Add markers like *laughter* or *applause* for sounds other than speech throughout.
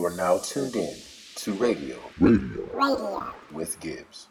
You are now tuned in to Radio Radio. Radio. with Gibbs.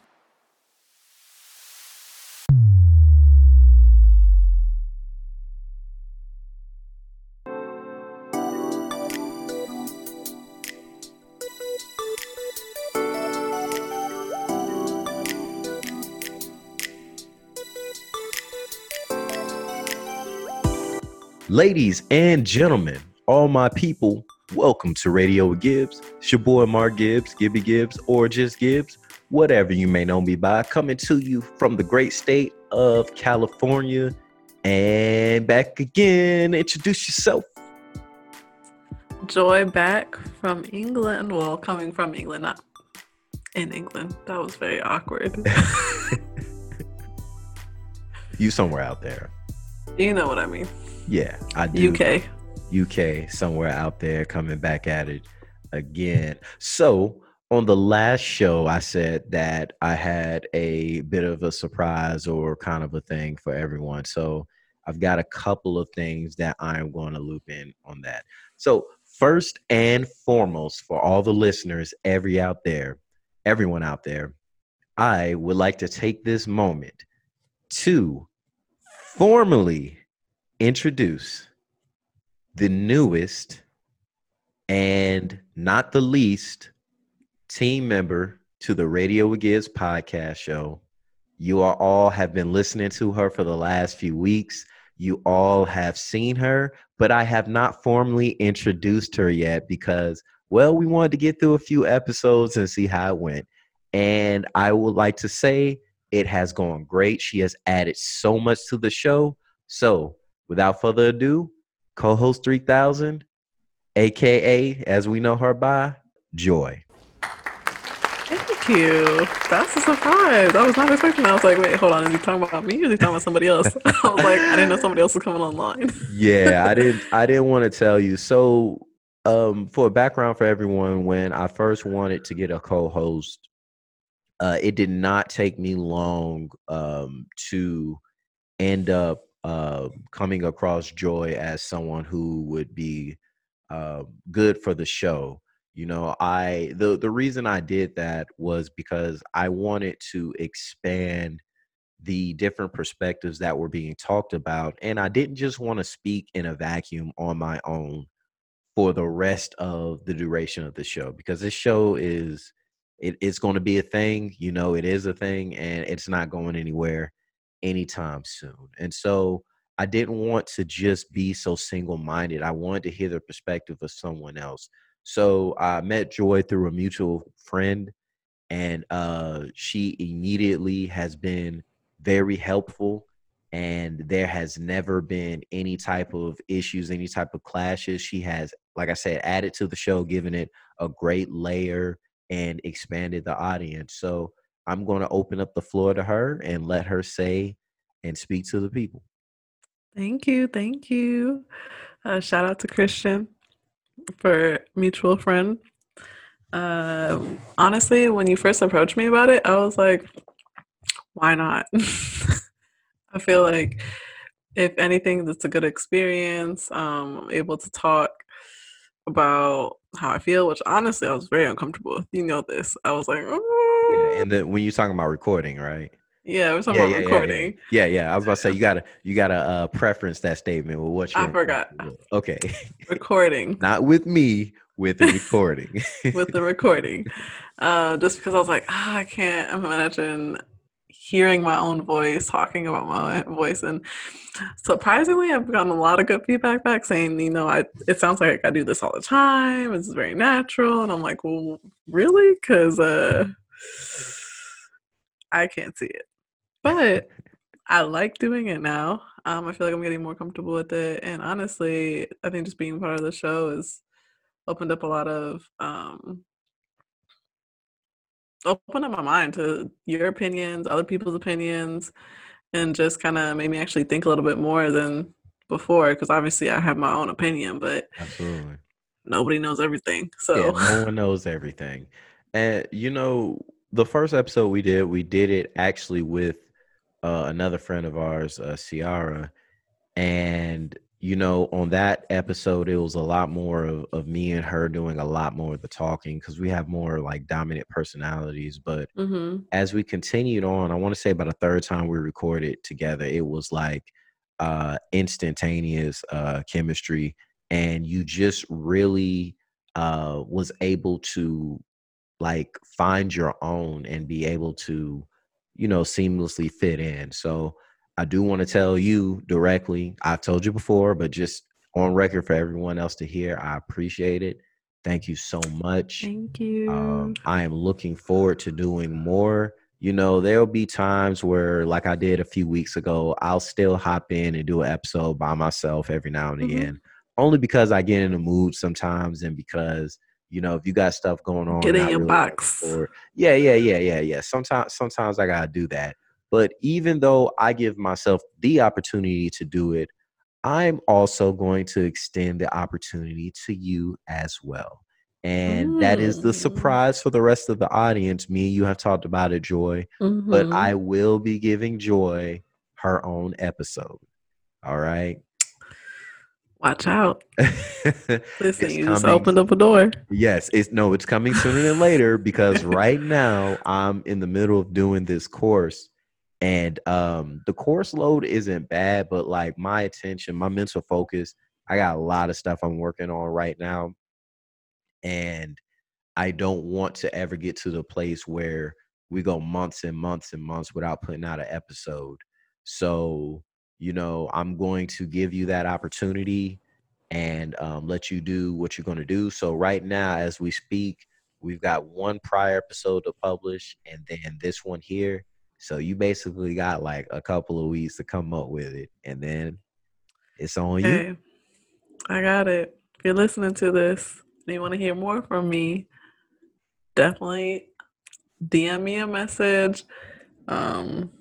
Ladies and gentlemen, all my people, welcome to Radio with Gibbs. It's your boy Mark Gibbs, Gibby Gibbs, or just Gibbs, whatever you may know me by, coming to you from the great state of California. And back again, introduce yourself. Joy back from England. Well, coming from England, not in England. That was very awkward. *laughs* You somewhere out there. you know what I mean. Yeah, I do. UK. UK, somewhere out there coming back at it again. So, on the last show, I said that I had a bit of a surprise or kind of a thing for everyone. So, I've got a couple of things that I'm going to loop in on that. So, first and foremost, for all the listeners, every out there, everyone out there, I would like to take this moment to formally introduce the newest and not the least team member to the Radio Gibbs podcast show. You are all have been listening to her for the last few weeks. You all have seen her, but I have not formally introduced her yet because, well, we wanted to get through a few episodes and see how it went. And I would like to say it has gone great. She has added so much to the show. So, without further ado, co host 3000, AKA, as we know her by, Joy. Thank you. That's a surprise. I was not expecting that. I was like, wait, hold on. Is he talking about me or is he talking about somebody else? *laughs* I was like, I didn't know somebody else was coming online. *laughs* yeah, I didn't I didn't want to tell you. So um for a background for everyone, when I first wanted to get a co-host, uh it did not take me long um to end up uh coming across Joy as someone who would be uh, good for the show. You know, I the the reason I did that was because I wanted to expand the different perspectives that were being talked about. And I didn't just want to speak in a vacuum on my own for the rest of the duration of the show because this show is it, it's going to be a thing you know it is a thing and it's not going anywhere anytime soon and so i didn't want to just be so single-minded i wanted to hear the perspective of someone else so i met joy through a mutual friend and uh she immediately has been very helpful and there has never been any type of issues any type of clashes she has like i said added to the show given it a great layer and expanded the audience so i'm going to open up the floor to her and let her say and speak to the people Thank you. Thank you. Uh, shout out to Christian for mutual friend. Um, honestly, when you first approached me about it, I was like, why not? *laughs* I feel like if anything, that's a good experience. Um, I'm able to talk about how I feel, which honestly I was very uncomfortable with. You know this. I was like, yeah, *laughs* and then when you're talking about recording right yeah, we're talking yeah, about yeah, recording. yeah, yeah. I was about to say you *laughs* gotta you gotta uh preference that statement with what you I forgot. Okay. *laughs* Recording Not with me, with the recording. with the recording. Uh, just because I was like, ah, I can't imagine hearing my own voice, talking about my own voice. And surprisingly, I've gotten a lot of good feedback back saying, you know, I it sounds like I do this all the time. It's very natural. And I'm like, well, really? Because uh, I can't see it. But *laughs* I like doing it now. Um, I feel like I'm getting more comfortable with it. And honestly, I think just being part of the show has opened up a lot of um opened up my mind to your opinions, other people's opinions, and just kind of made me actually think a little bit more than before. Because obviously, I have my own opinion, but Absolutely. nobody knows everything. So Yeah, no *laughs* one knows everything. And you know, the first episode we did, we did it actually with uh, another friend of ours, uh, Ciara, and you know, on that episode, it was a lot more of, of me and her doing a lot more of the talking because we have more like dominant personalities. But hmm as we continued on, I want to say about a third time we recorded together, it was like uh instantaneous uh chemistry. And you just really uh was able to like find your own and be able to you know seamlessly fit in so i do want to tell you directly i've told you before but just on record for everyone else to hear i appreciate it thank you so much Thank you. um, I am looking forward to doing more. You know, there'll be times where, like I did a few weeks ago, I'll still hop in and do an episode by myself every now and Mhm. again, only because I get in the mood sometimes, and because you know, if you got stuff going on, Get in your really box. forward- Yeah, yeah, yeah, yeah, yeah. Sometimes, sometimes I gotta do that. But even though I give myself the opportunity to do it, I'm also going to extend the opportunity to you as well. And that is the Mm. surprise for the rest of the audience. Me and you have talked about it, Joy, but Mhm. I will be giving Joy her own episode. All right. Watch out. *laughs* Listen, you just opened up a door. Yes, it's no, it's coming sooner than later because right now I'm in the middle of doing this course and um the course load isn't bad, but like my attention, my mental focus, I got a lot of stuff I'm working on right now. And I don't want to ever get to the place where we go months and months and months without putting out an episode. So, you know, I'm going to give you that opportunity and um, let you do what you're going to do. So, right now, as we speak, we've got one prior episode to publish and then this one here. So, you basically got like a couple of weeks to come up with it. And then it's on you. I got it. If you're listening to this and you want to hear more from me, definitely DM me a message. Um,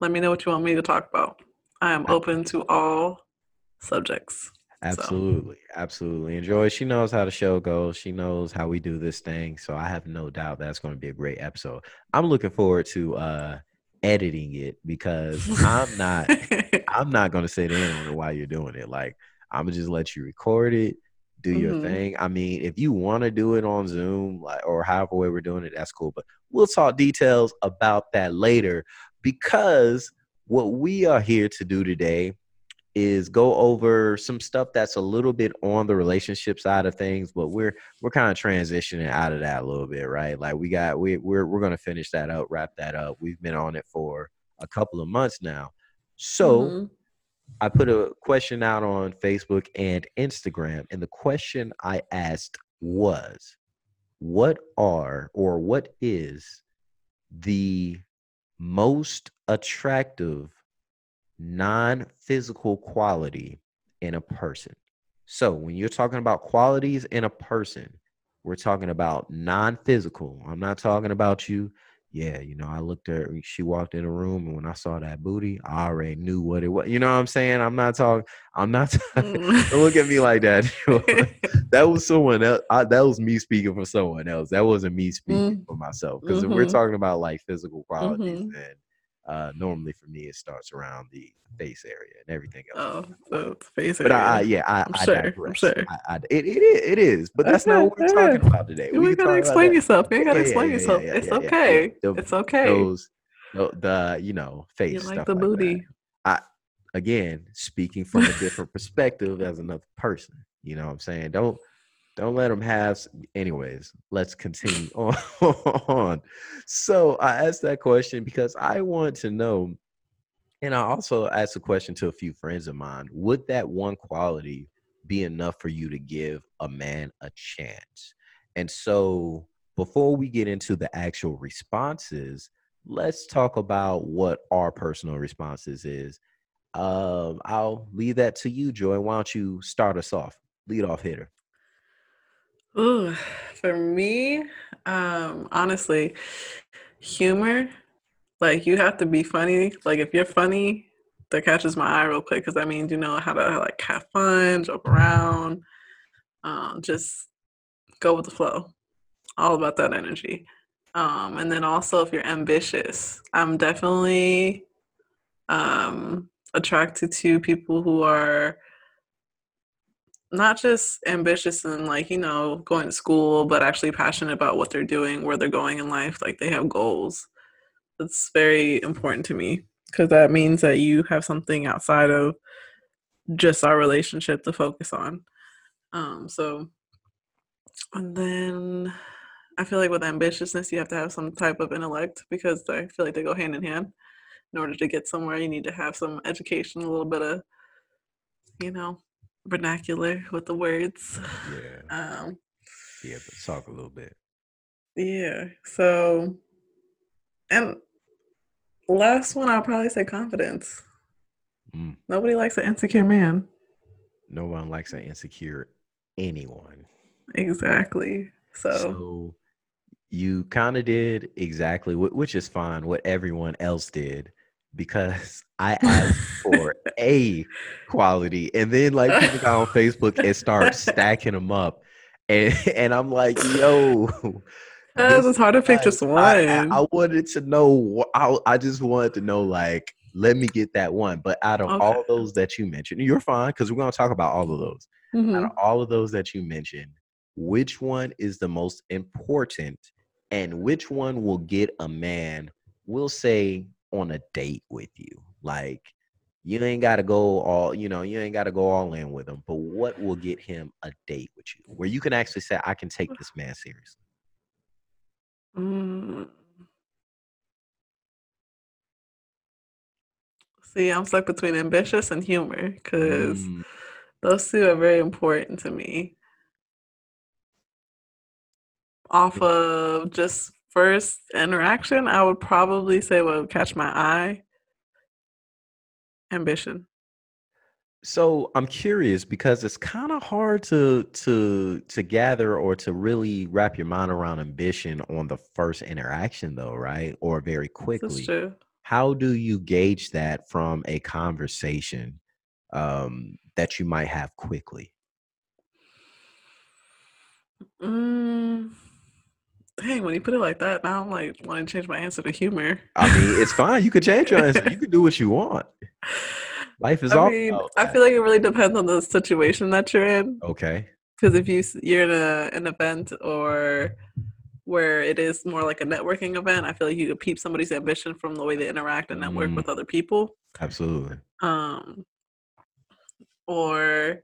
let me know what you want me to talk about. I am open to all subjects. Absolutely, absolutely. And Joy, she knows how the show goes. She knows how we do this thing. So I have no doubt that's going to be a great episode. I'm looking forward to uh editing it because *laughs* I'm not I'm not gonna sit in on it while you're doing it. Like I'm gonna just let you record it, do your Mhm. thing. I mean, if you want to do it on Zoom, like or however way we're doing it, that's cool. But we'll talk details about that later because what we are here to do today is go over some stuff that's a little bit on the relationship side of things, but we're we're kind of transitioning out of that a little bit, right? Like we got we we're we're gonna finish that up, wrap that up. We've been on it for a couple of months now. So Mhm. I put a question out on Facebook and Instagram, and the question I asked was, What are or what is the most attractive non physical quality in a person? So, when you're talking about qualities in a person, we're talking about non physical. I'm not talking about you. Yeah, you know, I looked at her, she walked in the room, and when I saw that booty, I already knew what it was. You know what I'm saying? I'm not talking, I'm not, *laughs* don't look at me like that. *laughs* *laughs* that was someone else. I, that was me speaking for someone else. That wasn't me speaking for myself. Because if we're Mhm. talking about like physical qualities, Mhm. then uh, normally for me it starts around the face area and everything else. oh, so face But I, I, yeah, I, I'm I sure, I'm digress. sure. I, I, it, it, is, it is, but that's not what we're talking about today. You We ain't gotta explain yourself. You ain't gotta Yeah, explain yeah, yourself. it's okay. The- It's okay. Those, the, the you know, face you like stuff the like that booty. again speaking from a different *laughs* perspective as another person you know what i'm saying don't don't let them have anyways let's continue *laughs* *laughs* on so i asked that question because i want to know and i also asked a question to a few friends of mine would that one quality be enough for you to give a man a chance and so before we get into the actual responses let's talk about what our personal responses is um, I'll leave that to you, Joy. Why don't you start us off? Lead off hitter. Ooh, for me, um, honestly, humor, like you have to be funny. Like if you're funny, that catches my eye real quick because that means you know how to like have fun, joke around, um, just go with the flow. All about that energy. Um, and then also if you're ambitious, I'm definitely um attracted to people who are not just ambitious and like you know going to school but actually passionate about what they're doing where they're going in life like they have goals. That's very important to me because that means that you have something outside of just our relationship to focus on. Um so and then i feel like with ambitiousness you have to have some type of intellect because i feel like they go hand in hand. In order to get somewhere you need to have some education a little bit of you know vernacular with the words. Yeah. Um, Yeah, but talk a little bit. yeah. So, and last one, I'll probably say confidence. Mm. Nobody likes an insecure man. No one likes an insecure anyone. Exactly. So, So you kind of did exactly wh- which is fine what everyone else did because I asked for *laughs* a quality and then like people got on Facebook and start stacking them up and *laughs* and I'm like yo *laughs* this it's hard to pick just one. I, I wanted to know I, I just wanted to know like let me get that one but out of all those that you mentioned you're fine because we're going to talk about all of those out Mhm. of all of those that you mentioned, which one is the most important and which one will get a man, we'll say, on a date with you? Like, you ain't got to go all, you know, you ain't got to go all in with him, but what will get him a date with you where you can actually say, I can take this man seriously? Mm. See, I'm stuck between ambitious and humor because Mm, those two are very important to me. Off of just first interaction, I would probably say what would catch my eye ambition. So I'm curious because it's kind of hard to to to gather or to really wrap your mind around ambition on the first interaction though, right? Or very quickly. true. How do you gauge that from a conversation um that you might have quickly? Mm, dang, when you put it like that, now I'm like wanting to change my answer to humor. I mean, it's fine. You could change your answer. You *laughs* could do what you want. Life is I all mean, I feel like it really depends on the situation that you're in. Okay. Because if you you're in a an event or where it is more like a networking event, I feel like you could peep somebody's ambition from the way they interact and network Mm. with other people. Absolutely. Um, or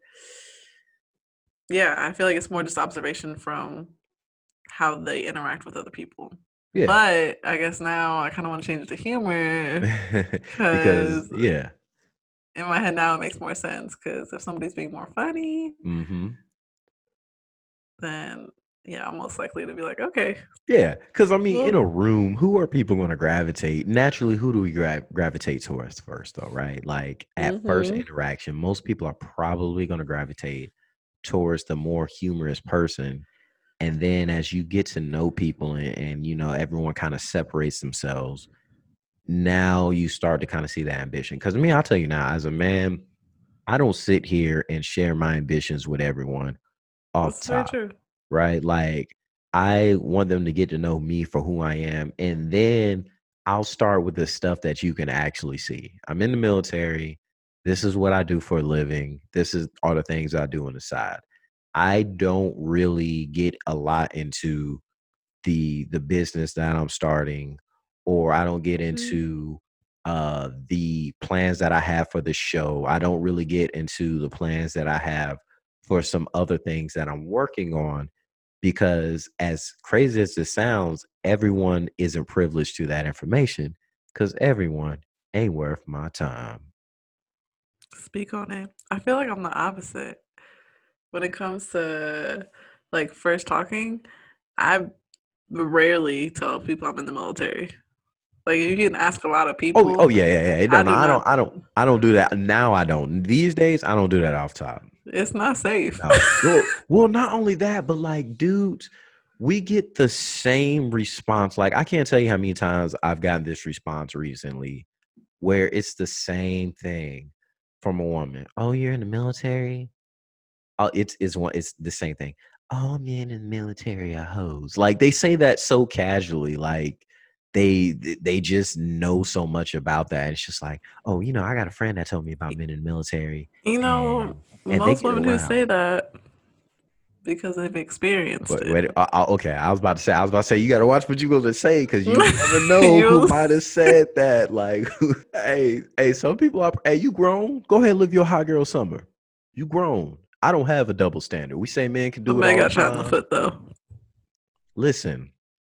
yeah, I feel like it's more just observation from how they interact with other people. Yeah. But I guess now I kind of want to change it to humor. *laughs* because 'Cause- yeah. In my head now, it makes more sense because if somebody's being more funny, Mm-hmm. then yeah, I'm most likely to be like, okay, Yeah, because I mean, in a room, who are people going to gravitate? Naturally, who do we gra- gravitate towards first, though, right? Like at first Mhm. interaction, most people are probably going to gravitate towards the more humorous person. And then as you get to know people and, and you know, everyone kind of separates themselves, now you start to kind of see that ambition. Because I mean, I'll tell you now, as a man, I don't sit here and share my ambitions with everyone off that's top true. right? Like I want them to get to know me for who I am, and then I'll start with the stuff that you can actually see. I'm in the military. This is what I do for a living. This is all the things I do on the side. I don't really get a lot into the the business that I'm starting, or I don't get into uh the plans that I have for the show. I don't really get into the plans that I have for some other things that I'm working on because as crazy as it sounds, everyone isn't privileged to that information because everyone ain't worth my time. Speak on it. I feel like I'm the opposite when it comes to like first talking. I rarely tell people I'm in the military. Like you can ask a lot of people. Oh, oh yeah, yeah, yeah. It I don't, do I, don't, I don't, I don't do that now. I don't. These days, I don't do that off top. It's not safe. No. well, *laughs* well, not only that, but like, dudes, we get the same response. Like, I can't tell you how many times I've gotten this response recently where it's the same thing from a woman. Oh, you're in the military? Oh, it's it's one it's the same thing. All men in the military are hoes. Like they say that so casually, like they they just know so much about that. It's just like, oh, you know, I got a friend that told me about men in the military. You know, and- and most women who say that because they've experienced Wait, it. wait, uh, uh, okay, I was about to say, I was about to say, you got to watch what you going to say because you never *laughs* know who might have said that. Like, *laughs* hey, hey, some people are, hey, you grown? Go ahead, and live your hot girl summer. You grown. I don't have a double standard. We say men can do it man got shot in the foot though. Listen,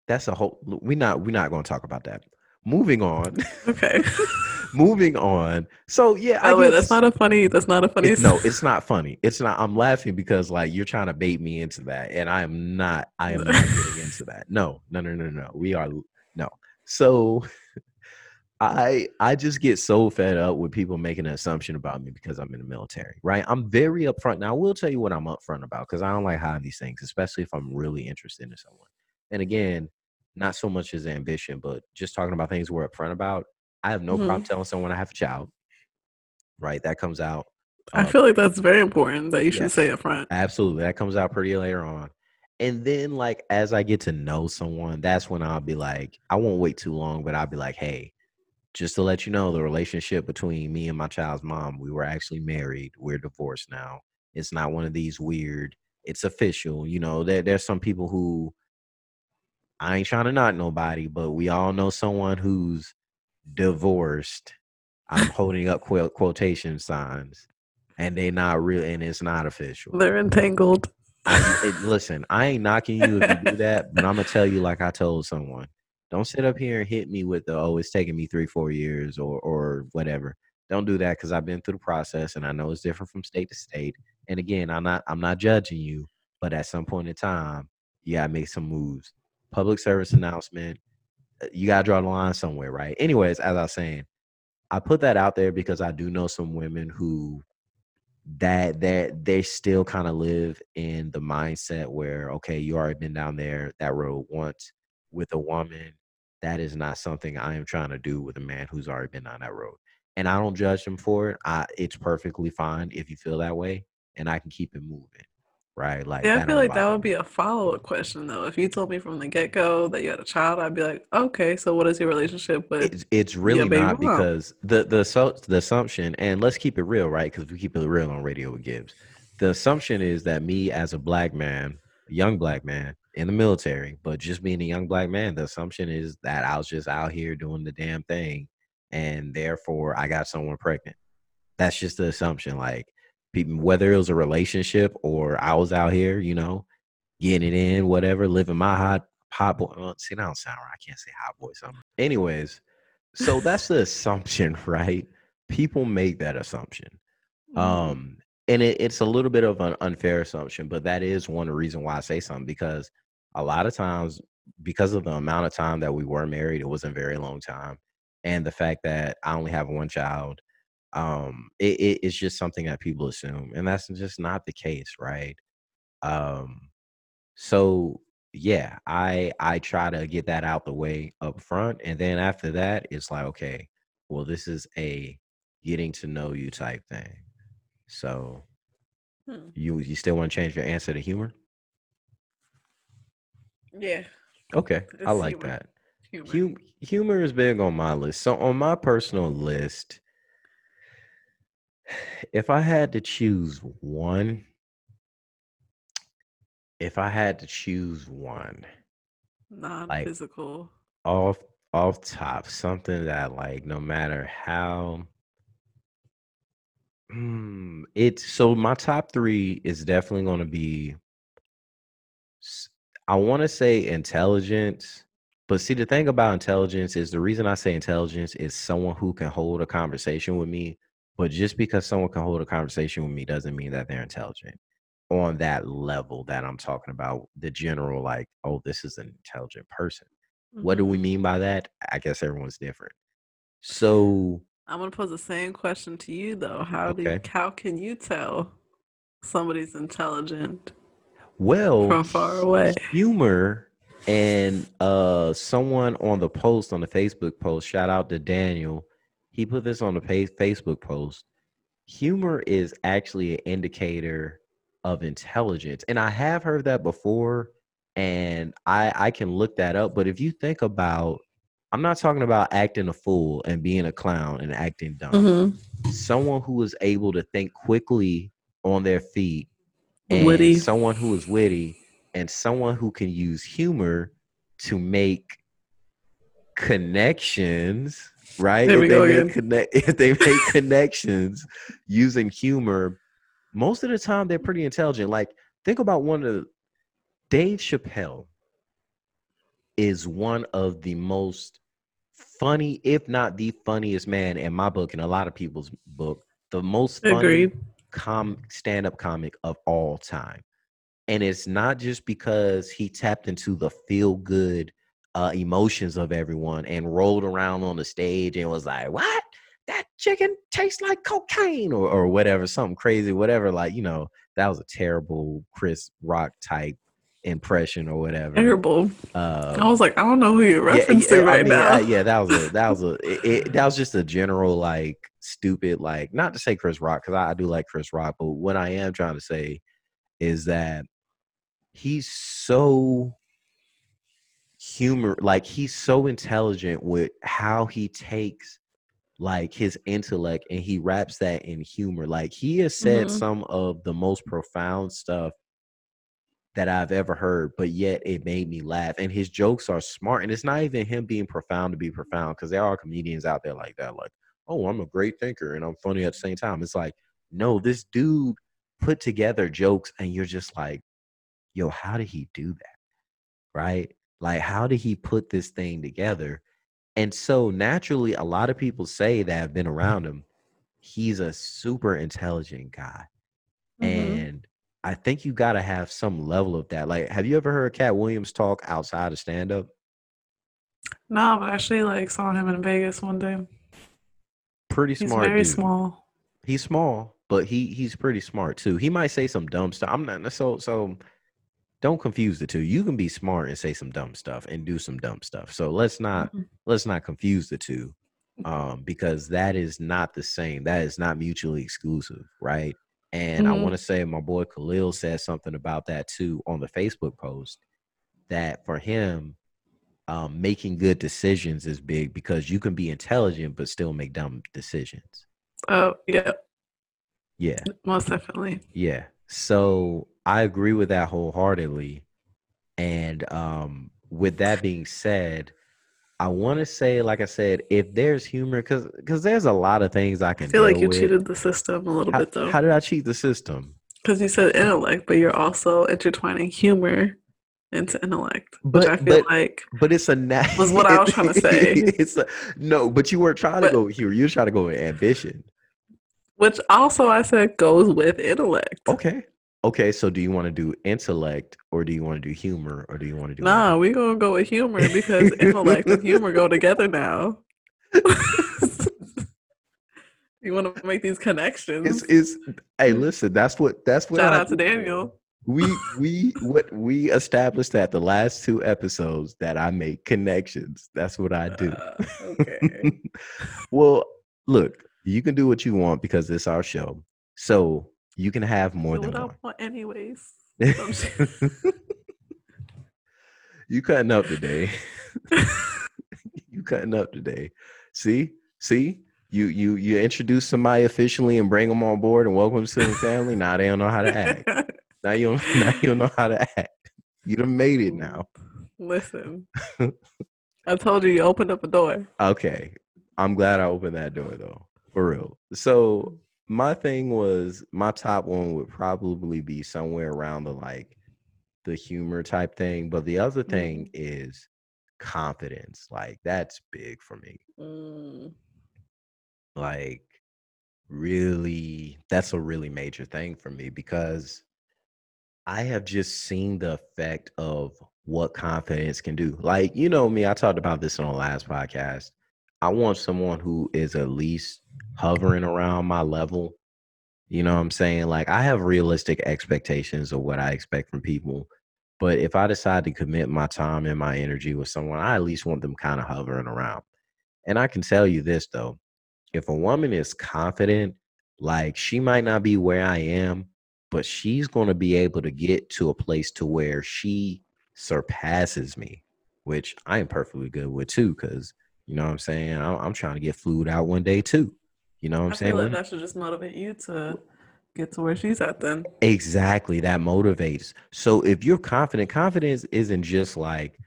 that's a whole. We not we not going to talk about that. Moving on. Okay. *laughs* moving on. So yeah, By way, get that's not a funny. That's not a funny. It's, no, it's not funny. It's not. I'm laughing because like you're trying to bait me into that, and I am not. I am not getting *laughs* into that. No, no, no, no, no. We are no. So, I I just get so fed up with people making an assumption about me because I'm in the military, right? I'm very upfront. Now, I will tell you what I'm upfront about because I don't like hiding these things, especially if I'm really interested in someone. And again, not so much as ambition, but just talking about things we're upfront about. I have no problem telling someone I have a child. Right, that comes out. I uh, feel like that's very important that you should yes. say upfront. Absolutely. That comes out pretty later on. And then like as I get to know someone, that's when I'll be like, I won't wait too long, but I'll be like, hey, just to let you know, the relationship between me and my child's mom, we were actually married. We're divorced now. It's not one of these weird, it's official. You know, there, there's some people who I ain't trying to knock nobody, but we all know someone who's divorced. I'm *laughs* holding up quote, quotation signs and they not real and it's not official. They're entangled. I, it, listen, I ain't knocking you if you do *laughs* that, but I'm gonna tell you like I told someone. Don't sit up here and hit me with the oh, it's taking me three, four years or or whatever. Don't do that because I've been through the process and I know it's different from state to state. And again, I'm not I'm not judging you, but at some point in time, you gotta make some moves. Public service announcement. uh, You gotta draw the line somewhere, right? Anyways, as I was saying, I put that out there because I do know some women who that that they still kind of live in the mindset where okay you already been down there that road once with a woman that is not something i am trying to do with a man who's already been on that road and i don't judge him for it i it's perfectly fine if you feel that way and i can keep it moving right like Yeah, I feel like that would me. be a follow up question though. If you told me from the get go that you had a child, I'd be like, okay, so what is your relationship with? it's, it's really not mom. because the the so, the assumption and let's keep it real right because we keep it real on radio with gibbs the assumption is that me as a black man young black man in the military but just being a young black man the assumption is that i was just out here doing the damn thing and therefore i got someone pregnant. That's just the assumption like people whether it was a relationship or i was out here you know getting it in whatever living my hot hot boy uh, see that don't sound right i can't say hot boy summer anyways so that's the assumption *laughs* right? People make that assumption. Mm, um and it, it's a little bit of an unfair assumption but that is one reason why i say something because a lot of times because of the amount of time that we were married it wasn't a very long time and the fact that i only have one child um it, it- it's just something that people assume and that's just not the case right? Um so yeah i i try to get that out the way up front and then after that it's like okay well this is a getting to know you type thing so Hmm. you you still want to change your answer to humor Yeah. okay i like humor. that Humor. Hum- humor is big on my list. So on my personal list, if I had to choose one, if I had to choose one Non like- physical. off off top, something that like no matter how Hmm, it's so my top three is definitely going to be I want to say intelligence, but see the thing about intelligence is the reason I say intelligence is someone who can hold a conversation with me, but just because someone can hold a conversation with me doesn't mean that they're intelligent on that level that I'm talking about, the general like, oh, this is an intelligent person. What do we Mhm. mean by that? I guess everyone's different. So, I'm gonna pose the same question to you though. How do you, how can you tell somebody's intelligent well, from far away? humor and uh someone on the post on the facebook post shout out to daniel he put this on the pa- facebook post humor is actually an indicator of intelligence and i have heard that before and i i can look that up but if you think about I'm not talking about acting a fool and being a clown and acting dumb. Mhm. Someone who is able to think quickly on their feet and Witty. someone who is witty and someone who can use humor to make connections right There if we they go make again. connect *laughs* if they make connections using humor most of the time they're pretty intelligent like think about one of the dave chappelle is one of the most funny if not the funniest man in my book and a lot of people's book the most funny Agreed. com stand-up comic of all time and it's not just because he tapped into the feel good uh emotions of everyone and rolled around on the stage and was like what that chicken tastes like cocaine or, or whatever something crazy whatever like you know that was a terrible chris rock type impression or whatever Terrible. uh, I was like, I don't know who you're referencing yeah, I right mean, now. uh, yeah, that was a that was a it, it- that was just a general like stupid like not to say Chris Rock because I, I do like Chris Rock, but what I am trying to say is that he's so humor like he's so intelligent with how he takes like his intellect and he wraps that in humor like he has said Mhm. some of the most profound stuff that I've ever heard, but yet it made me laugh. And his jokes are smart. And it's not even him being profound to be profound, because there are comedians out there like that, like, oh, I'm a great thinker and I'm funny at the same time. It's like, no, this dude put together jokes, and you're just like, yo, how did he do that? Right? Like, how did he put this thing together? And so naturally, a lot of people say that have been around him, he's a super intelligent guy. Mhm. And I think you got to have some level of that. Like, have you ever heard Katt Williams talk outside of stand up? No, but I actually like saw him in Vegas one day. Pretty He's smart. very dude. small. He's small, but he he's pretty smart too. He might say some dumb stuff. I'm not so so. Don't confuse the two. You can be smart and say some dumb stuff and do some dumb stuff. So let's not Mhm. let's not confuse the two, um, because that is not the same. That is not mutually exclusive, right? And I Mhm. want to say my boy Khalil said something about that too on the Facebook post. That for him, um, making good decisions is big because you can be intelligent but still make dumb decisions. Oh, yeah, Yeah. most definitely. Yeah. So I agree with that wholeheartedly. And um with that being said, I want to say, like I said, if there's humor, because because there's a lot of things I I can feel like you with. cheated the system a little How, bit though. how did I cheat the system? Because you said intellect, but you're also intertwining humor into intellect, But- which I feel but- like But it's a na- *laughs* Was what I was trying to say. *laughs* it's a no, but you weren't trying to But- go here. You were trying to go with ambition. which also I said goes with intellect. Okay. Okay. So do you want to do intellect or do you want to do humor or do you want to do Nah, we're gonna go with humor because intellect and humor go together now. *laughs* you want to make these connections? It's it's hey, *laughs* listen, that's what that's what Shout I out to. Daniel. We we what we established that the last two episodes that I make connections. That's what I do. Uh, okay. *laughs* well, look, you can do what you want because it's our show. So you can have more than what I one. want anyways. *laughs* you cutting up today. *laughs* you cutting up today. See? See? You you you introduce somebody officially and bring them on board and welcome them to the family. Now they don't know how to act. *laughs* Now you don't now you don't know how to act. You done made it now. Listen, I told you you opened up a door. Okay. I'm glad I opened that door though. For real. So my thing was my top one would probably be somewhere around the like the humor type thing. But the other thing is confidence. Like that's big for me. Mm, Like really that's a really major thing for me because I have just seen the effect of what confidence can do. Like, you know me, I talked about this on the last podcast. I want someone who is at least hovering around my level. You know what I'm saying? Like, I have realistic expectations of what I expect from people. But if I decide to commit my time and my energy with someone, I at least want them kind of hovering around. And I can tell you this, though if a woman is confident, like she might not be where I am, but she's going to be able to get to a place to where she surpasses me which I am perfectly good with too, because you know what I'm saying. I'm, I'm trying to get fluid out one day too. You know what I'm I saying? feel like that should just motivate you to get to where she's at then. Exactly. That motivates. So if you're confident, confidence isn't just like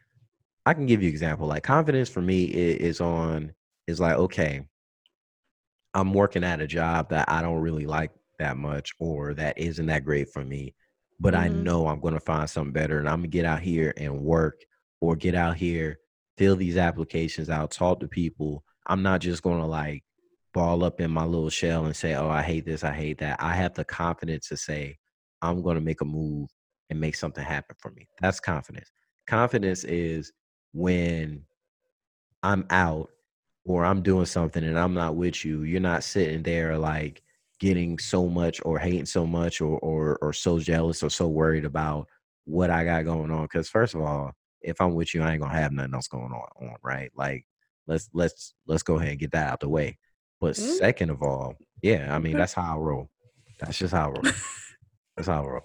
I can give you an example. Like confidence for me is, on is like, okay, I'm working at a job that I don't really like that much or that isn't that great for me, but I Mhm. know I'm gonna find something better and I'm gonna get out here and work or get out here, fill these applications out, talk to people. I'm not just gonna like ball up in my little shell and say, Oh, I hate this, I hate that. I have the confidence to say, I'm going to make a move and make something happen for me. That's confidence. Confidence is when I'm out or I'm doing something and I'm not with you. You're not sitting there like getting so much or hating so much or or or so jealous or so worried about what I got going on. Because first of all, if I'm with you, I ain't gonna have nothing else going on, on right? Like let's let's let's go ahead and get that out the way. But Mm. second of all, yeah, I mean that's how I roll. That's just how I roll. *laughs* that's how I roll.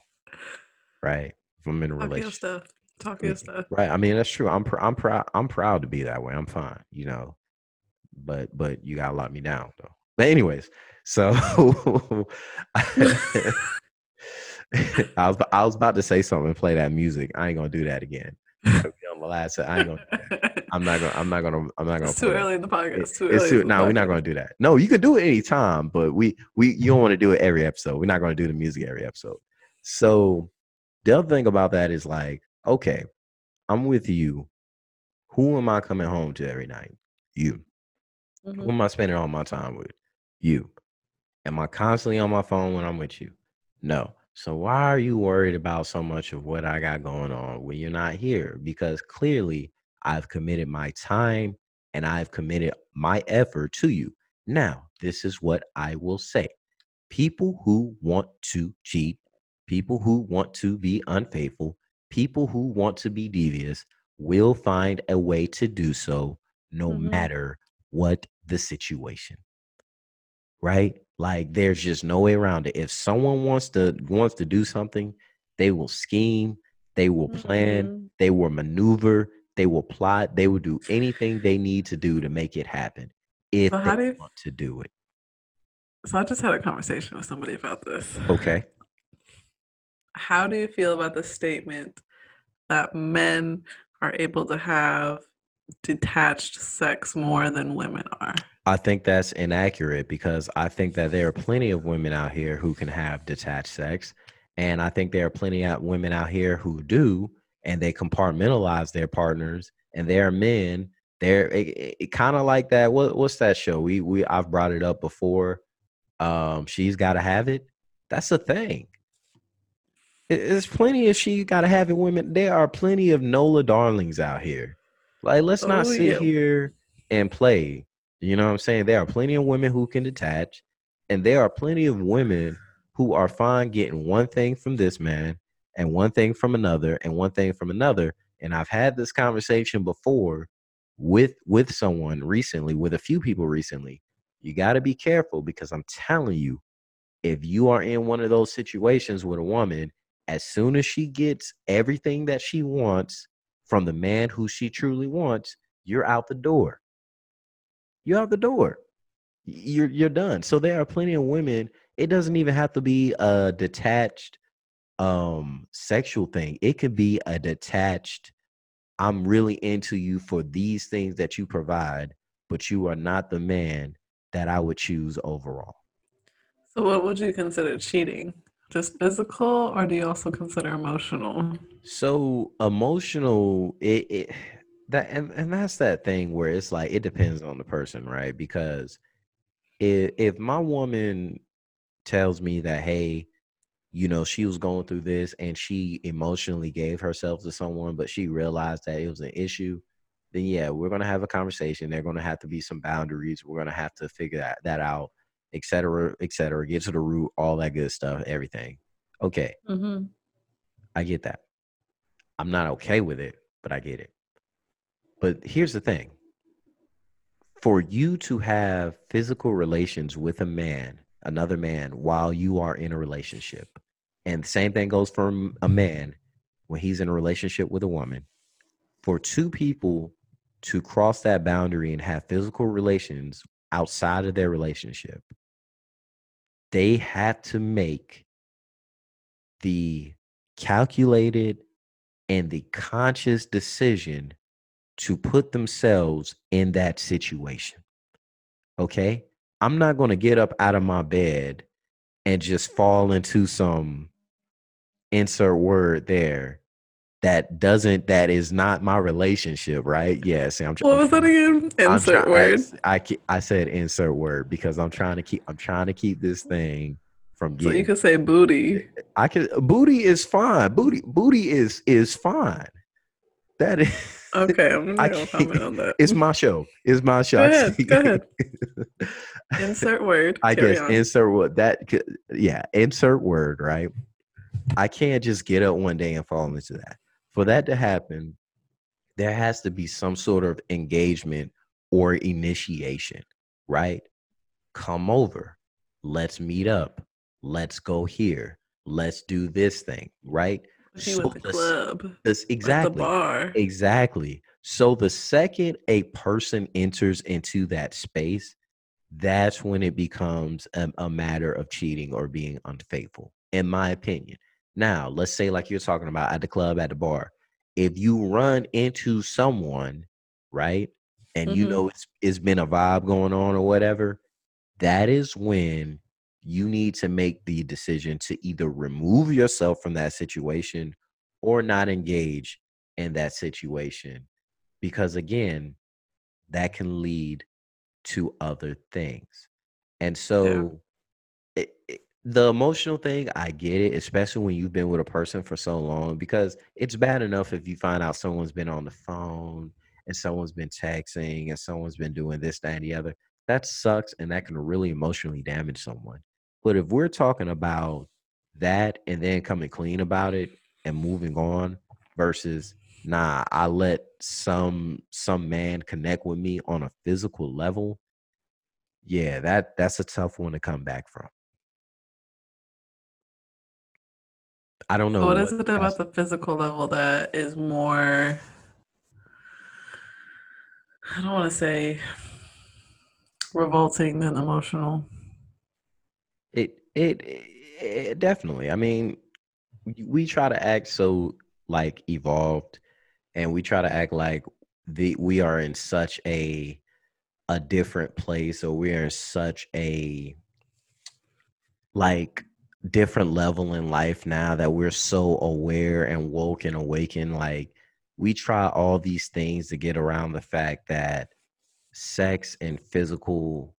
Right? If I'm in a Talk your relationship. stuff. Talk your stuff. Right. I mean, that's true. I'm pr- I'm proud. I'm proud to be that way. I'm fine. You know, but but you gotta lock me down though. But anyways, so *laughs* *laughs* I was I was about to say something and play that music. I ain't gonna do that again. On the last. I ain't gonna. I'm not gonna. I'm not gonna. I'm not gonna. it's too early in the podcast. It's too it's early. too, in the we're not to do that. No, you can do it anytime, but we we you don't want to do it every episode. We're not to do the music every episode. So the other thing about that is like, okay, I'm with you. Who am I coming home to every night? You. Who Mhm. am I spending all my time with? You. Am I constantly on my phone when I'm with you? No. So why are you worried about so much of what I got going on when you're not here? Because clearly I've committed my time and I've committed my effort to you. Now, this is what I will say. People who want to cheat, people who want to be unfaithful, people who want to be devious will find a way to do so no Mhm. matter what the situation right like there's just no way around it if someone wants to wants to do something they will scheme they will plan Mhm. they will maneuver they will plot they will do anything they need to do to make it happen if So how they do you- want to do it So I just had a conversation with somebody about this. okay How do you feel about the statement that men are able to have detached sex more than women are? I think that's inaccurate because I think that there are plenty of women out here who can have detached sex. And I think there are plenty of women out here who do, and they compartmentalize their partners. And there are men, they're it, it, kind of like that. What, what's that show? We we I've brought it up before. Um, she's got to have it. That's a thing. It- There's plenty of she got to have it women. There are plenty of Nola darlings out here. Like, let's not Oh, sit yeah. here and play. You know what I'm saying? There are plenty of women who can detach, and there are plenty of women who are fine getting one thing from this man and one thing from another and one thing from another. And I've had this conversation before with with someone recently, with a few people recently. You got to be careful because I'm telling you, if you are in one of those situations with a woman, as soon as she gets everything that she wants from the man who she truly wants, you're out the door. You're out the door. You're you're done. So there are plenty of women. It doesn't even have to be a detached um sexual thing. It could be a detached I'm really into you for these things that you provide, but you are not the man that I would choose overall. So, what would you consider cheating? Just physical, or do you also consider emotional? So emotional, it, it that and, and that's that thing where it's like it depends on the person, right? Because if if my woman tells me that, hey, you know, she was going through this and she emotionally gave herself to someone, but she realized that it was an issue, then yeah, we're gonna have a conversation. There are gonna have to be some boundaries. We're gonna have to figure that, that out, et cetera, et cetera, get to the root, all that good stuff, everything. Okay. Mm-hmm. I get that. I'm not okay with it, but I get it. But here's the thing for you to have physical relations with a man, another man, while you are in a relationship, and the same thing goes for a man when he's in a relationship with a woman, for two people to cross that boundary and have physical relations outside of their relationship, they have to make the calculated and the conscious decision to put themselves in that situation. Okay? I'm not going to get up out of my bed and just fall into some insert word there that doesn't that is not my relationship, right? Yes, I'm. What was that again? Insert try- word. I, I I said insert word because I'm trying to keep I'm trying to keep this thing from So you could say booty. I can booty is fine. Booty booty is is fine. That is *laughs* Okay, I'm I gonna can't- comment on that. it's my show. It's my show. Go ahead, go ahead. *laughs* Insert word. I guess on. insert word that yeah, insert word, right? I can't just get up one day and fall into that. For that to happen, there has to be some sort of engagement or initiation, right? Come over. Let's meet up. Let's go here. Let's do this thing, right? She So the the club. This At the exactly. bar. Exactly. So the second a person enters into that space, that's when it becomes a, a matter of cheating or being unfaithful, in my opinion. Now, let's say, like you're talking about at the club, at the bar, if you run into someone, right, and you Mhm. know it's it's been a vibe going on or whatever, that is when you need to make the decision to either remove yourself from that situation or not engage in that situation because again that can lead to other things and so it, it- the emotional thing i get it especially when you've been with a person for so long because it's bad enough if you find out someone's been on the phone and someone's been texting and someone's been doing this that and the other. That sucks and that can really emotionally damage someone. But if we're talking about that and then coming clean about it and moving on versus nah i let some some man connect with me on a physical level yeah that that's a tough one to come back from i don't know what is it about the physical level that is more I don't want to say revolting than emotional. It, it it definitely. I mean, we- we try to act so like evolved, and we try to act like the we are in such a a different place, or we're in such a like different level in life now that we're so aware and woke and awakened. Like we try all these things to get around the fact that sex and physical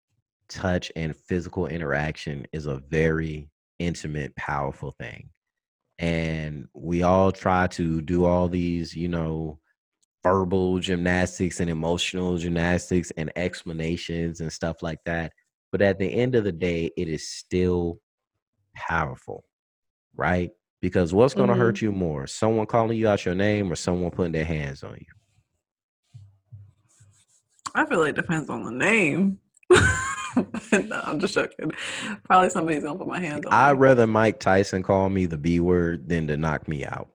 touch and physical interaction is a very intimate, powerful thing. And we all try to do all these, you know, verbal gymnastics and emotional gymnastics and explanations and stuff like that. But at the end of the day, it is still powerful, right? Because what's going to hurt you more? Someone calling you out your name or someone putting their hands on you? I feel like it depends on the name. *laughs* no, I'm just joking. Probably somebody's gonna put my hands on I'd me. rather Mike Tyson call me the B word than to knock me out.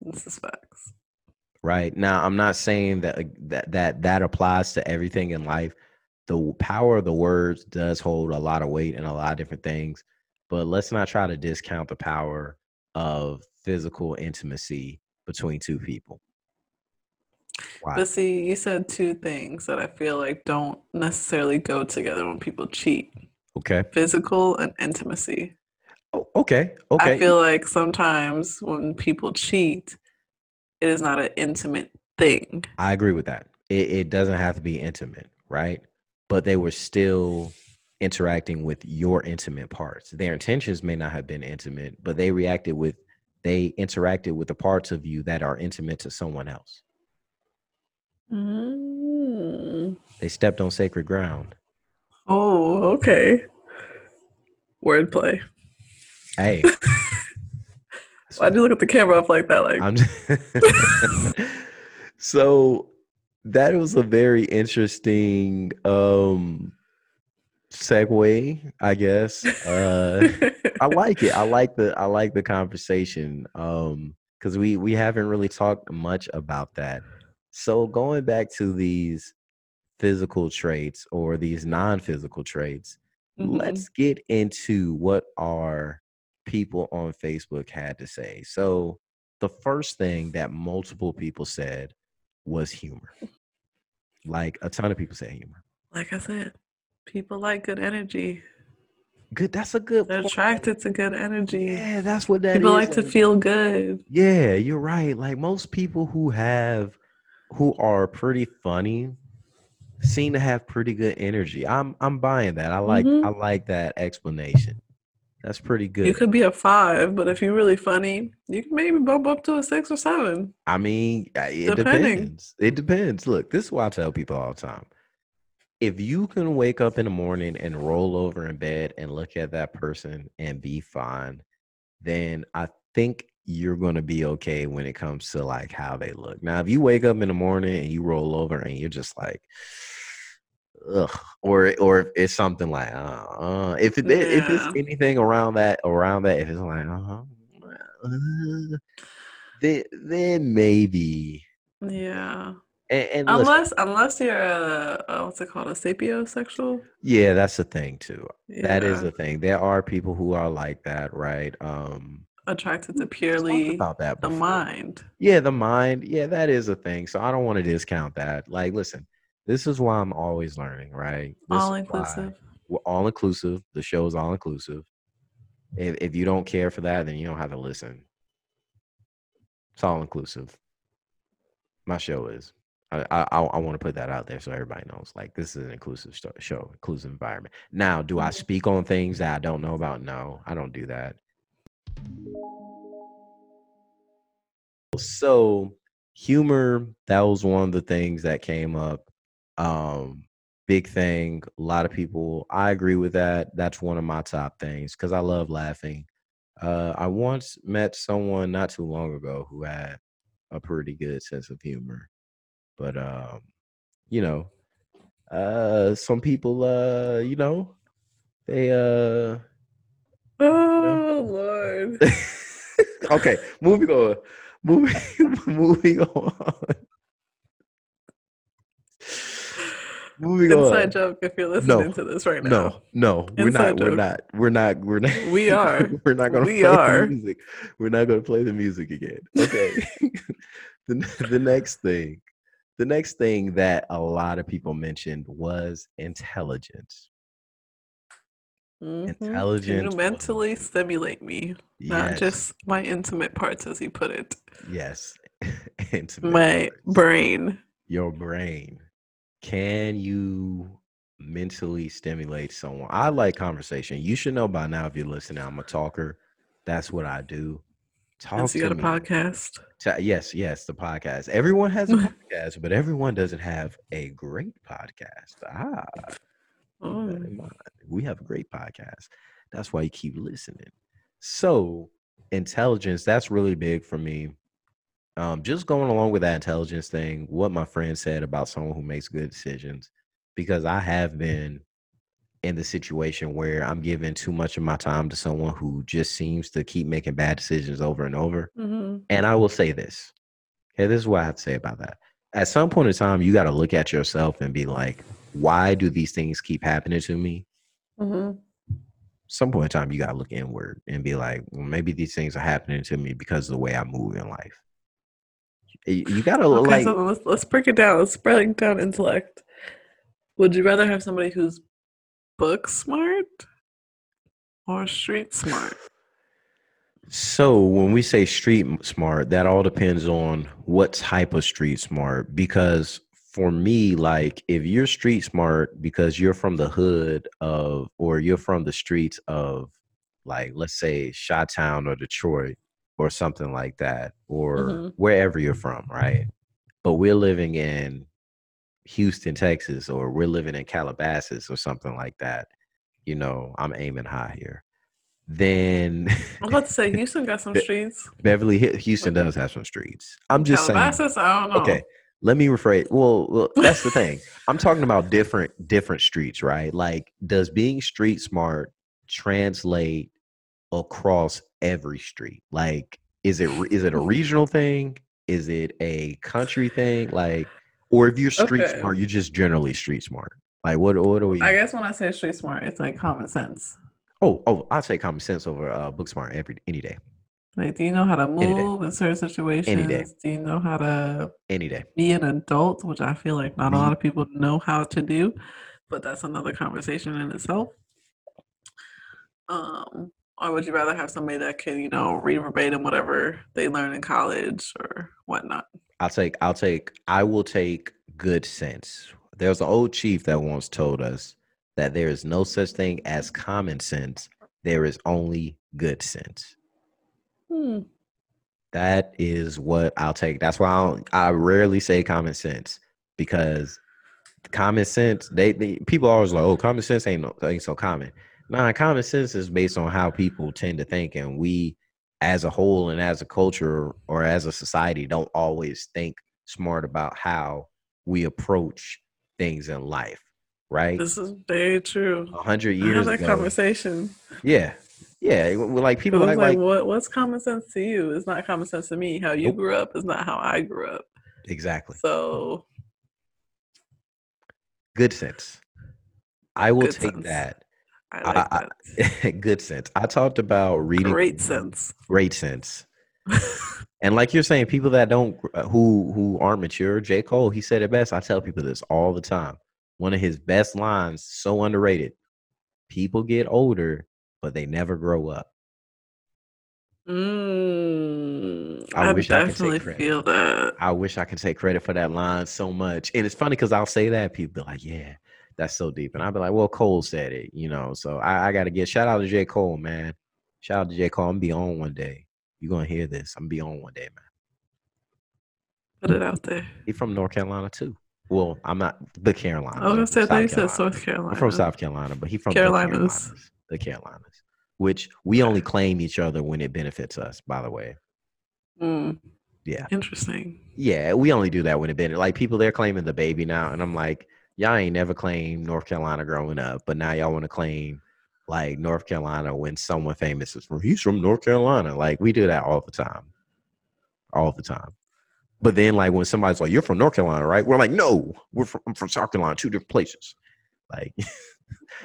This is facts. right now i'm not saying that uh, that that that applies to everything in life the power of the words does hold a lot of weight in a lot of different things but let's not try to discount the power of physical intimacy between two people wow But see, you said two things that I feel like don't necessarily go together when people cheat. okay Physical and intimacy. oh, okay okay I feel like sometimes when people cheat, it is not an intimate thing. I agree with that it, it doesn't have to be intimate right but they were still interacting with your intimate parts their intentions may not have been intimate but they reacted with they interacted with the parts of you that are intimate to someone else Mm. they stepped on sacred ground Oh, okay. Wordplay. hey *laughs* Why'd you look at the camera up like that? Like, I'm *laughs* so that was a very interesting um segue i guess uh *laughs* I like it. I like the I like the conversation. Um because we we haven't really talked much about that So going back to these physical traits or these non-physical traits, Mhm. let's get into what our people on Facebook had to say. So the first thing that multiple people said was humor. Like a ton of people said humor. Like I said, people like good energy. Good. That's a good. They're point. attracted to good energy. Yeah, that's what that people is, like to feel good. Yeah, you're right. Like most people who have who are pretty funny seem to have pretty good energy. I'm I'm buying that. I like Mhm. I like that explanation. That's pretty good. You could be a five, but if you're really funny, you can maybe bump up to a six or seven. I mean, it Depending. depends. It depends. Look, this is what I tell people all the time. If you can wake up in the morning and roll over in bed and look at that person and be fine, then I think you're going to be okay when it comes to like how they look. Now, if you wake up in the morning and you roll over and you're just like, ugh, or or if it's something like, uh, uh if it, if it's anything around that around that, if it's like, uh, uh then then maybe. Yeah. And, and listen, Unless unless you're a, a what's it called a sapiosexual. yeah, that's the thing too. That is Yeah. the thing. There are people who are like that, right? Um, attracted to purely about that the mind. Yeah, the mind. Yeah, that is a thing. So I don't want to discount that. Like, listen, this is why I'm always learning, right? This All inclusive. We're all inclusive. The show is all inclusive. If if you don't care for that, then you don't have to listen. It's all inclusive. My show is. I I, I want to put that out there so everybody knows. Like this is an inclusive show, inclusive environment. Now, do I Mhm. speak on things that I don't know about? No, I don't do that. So humor, that was one of the things that came up. Um, big thing. A lot of people, I agree with that. That's one of my top things because I love laughing. Uh, I once met someone not too long ago who had a pretty good sense of humor, but um, you know, uh, some people, uh, you know, they uh. Oh Lord. *laughs* okay, moving on. Moving *laughs* moving on. moving Inside on. joke if you're No, listening to this right now. No, no, we're not. We're not. We're not. We're not. We are. *laughs* we're not going to play are. the music. We're not going to play the music again. Okay. the the next thing, the next thing that a lot of people mentioned was intelligence. Mhm. Can Intelligence you was- mentally stimulate me? Not just my intimate parts, as you put it. yes. *laughs* Intimate My parts. brain. your brain can you mentally stimulate someone i like conversation you should know by now if you're listening i'm a talker that's what i do talk to got a me. podcast. Yes yes the podcast everyone has a *laughs* podcast but everyone doesn't have a great podcast ah Oh. that in mind. we have a great podcast that's why you keep listening so intelligence that's really big for me um, just going along with that intelligence thing, what my friend said about someone who makes good decisions, because I have been in the situation where I'm giving too much of my time to someone who just seems to keep making bad decisions over and over. hmm And I will say this. Okay, this is what I have to say about that. At some point in time, you got to look at yourself and be like, why do these things keep happening to me? hmm Some point in time, you got to look inward and be like, well, maybe these things are happening to me because of the way I move in life. You you gotta Okay, like so let's let's break it down. Let's break down intellect. Would you rather have somebody who's book smart or street smart? So when we say street smart, that all depends on what type of street smart. Because for me, like if you're street smart because you're from the hood of, or you're from the streets of, like let's say Chi-Town or Detroit or something like that, or Mhm. wherever you're from, right? But we're living in Houston, Texas, or we're living in Calabasas or something like that. You know, I'm aiming high here. Then I'm about to say *laughs* Houston got some streets. Beverly Houston does have some streets. I'm just saying. Calabasas, I don't know. Okay, let me rephrase. Well, well, that's the thing. *laughs* I'm talking about different different streets, right? Like, does being street smart translate across every street? Like, is it is it a regional thing? Is it a country thing? Like, or if you're street Okay. smart, you're just generally street smart. Like, what? What are we? I guess when I say street smart, it's like common sense. oh, oh, I'll say common sense over uh, book smart every any day, Like, do you know how to move in certain situations? Any day. Do you know how to any day. be an adult, which I feel like not a lot of people know how to do, but that's another conversation in itself. Um, or would you rather have somebody that can, you know, read verbatim whatever they learn in college or whatnot? I'll take. I'll take. I will take good sense. There's an old chief that once told us that there is no such thing as common sense. There is only good sense. Hmm. That is what I'll take. That's why I, don't, I rarely say common sense because common sense. They, they people always like, oh, common sense ain't no ain't so common. Nah, common sense is based on how people tend to think, and we, as a whole and as a culture or as a society, don't always think smart about how we approach things in life. Right? This is very true. A hundred I had years that ago. conversation. Yeah, yeah. Like people like, like, like what what's common sense to you? It's not common sense to me. How you Nope. grew up is not how I grew up. exactly. So good sense. I will Good take sense. that. I I- like I- that. *laughs* good sense. I talked about reading Great sense. great sense. *laughs* And like you're saying, people that don't uh, who who aren't mature, J. Cole, he said it best. I tell people this all the time. One of his best lines, so underrated. People get older, but they never grow up. Mm, I I, wish I could take credit. feel that. I wish I could take credit for that line so much. And it's funny because I'll say that people be like, "Yeah, that's so deep," and I'll be like, "Well, Cole said it," you know. So I, I got to get shout out to J. Cole, man. Shout out to J. Cole. I'm gonna be on one day. You're gonna hear this. I'm gonna be on one day, man. Put it out there. He from North Carolina too. Well, I'm not the Carolina. I was gonna I'm say, I from thought you said South Carolina. I'm from South Carolina, but he from Carolinas. The Carolinas. The Carolinas, which we only claim each other when it benefits us. By the way, Mm, yeah, interesting. yeah, we only do that when it benefits. Like people, they're claiming the baby now, and I'm like, y'all ain't never claimed North Carolina growing up, but now y'all want to claim like North Carolina when someone famous is from. He's from North Carolina. Like we do that all the time, all the time. But then, like when somebody's like, "You're from North Carolina, right?" We're like, "No, we're from I'm from South Carolina, two different places." Like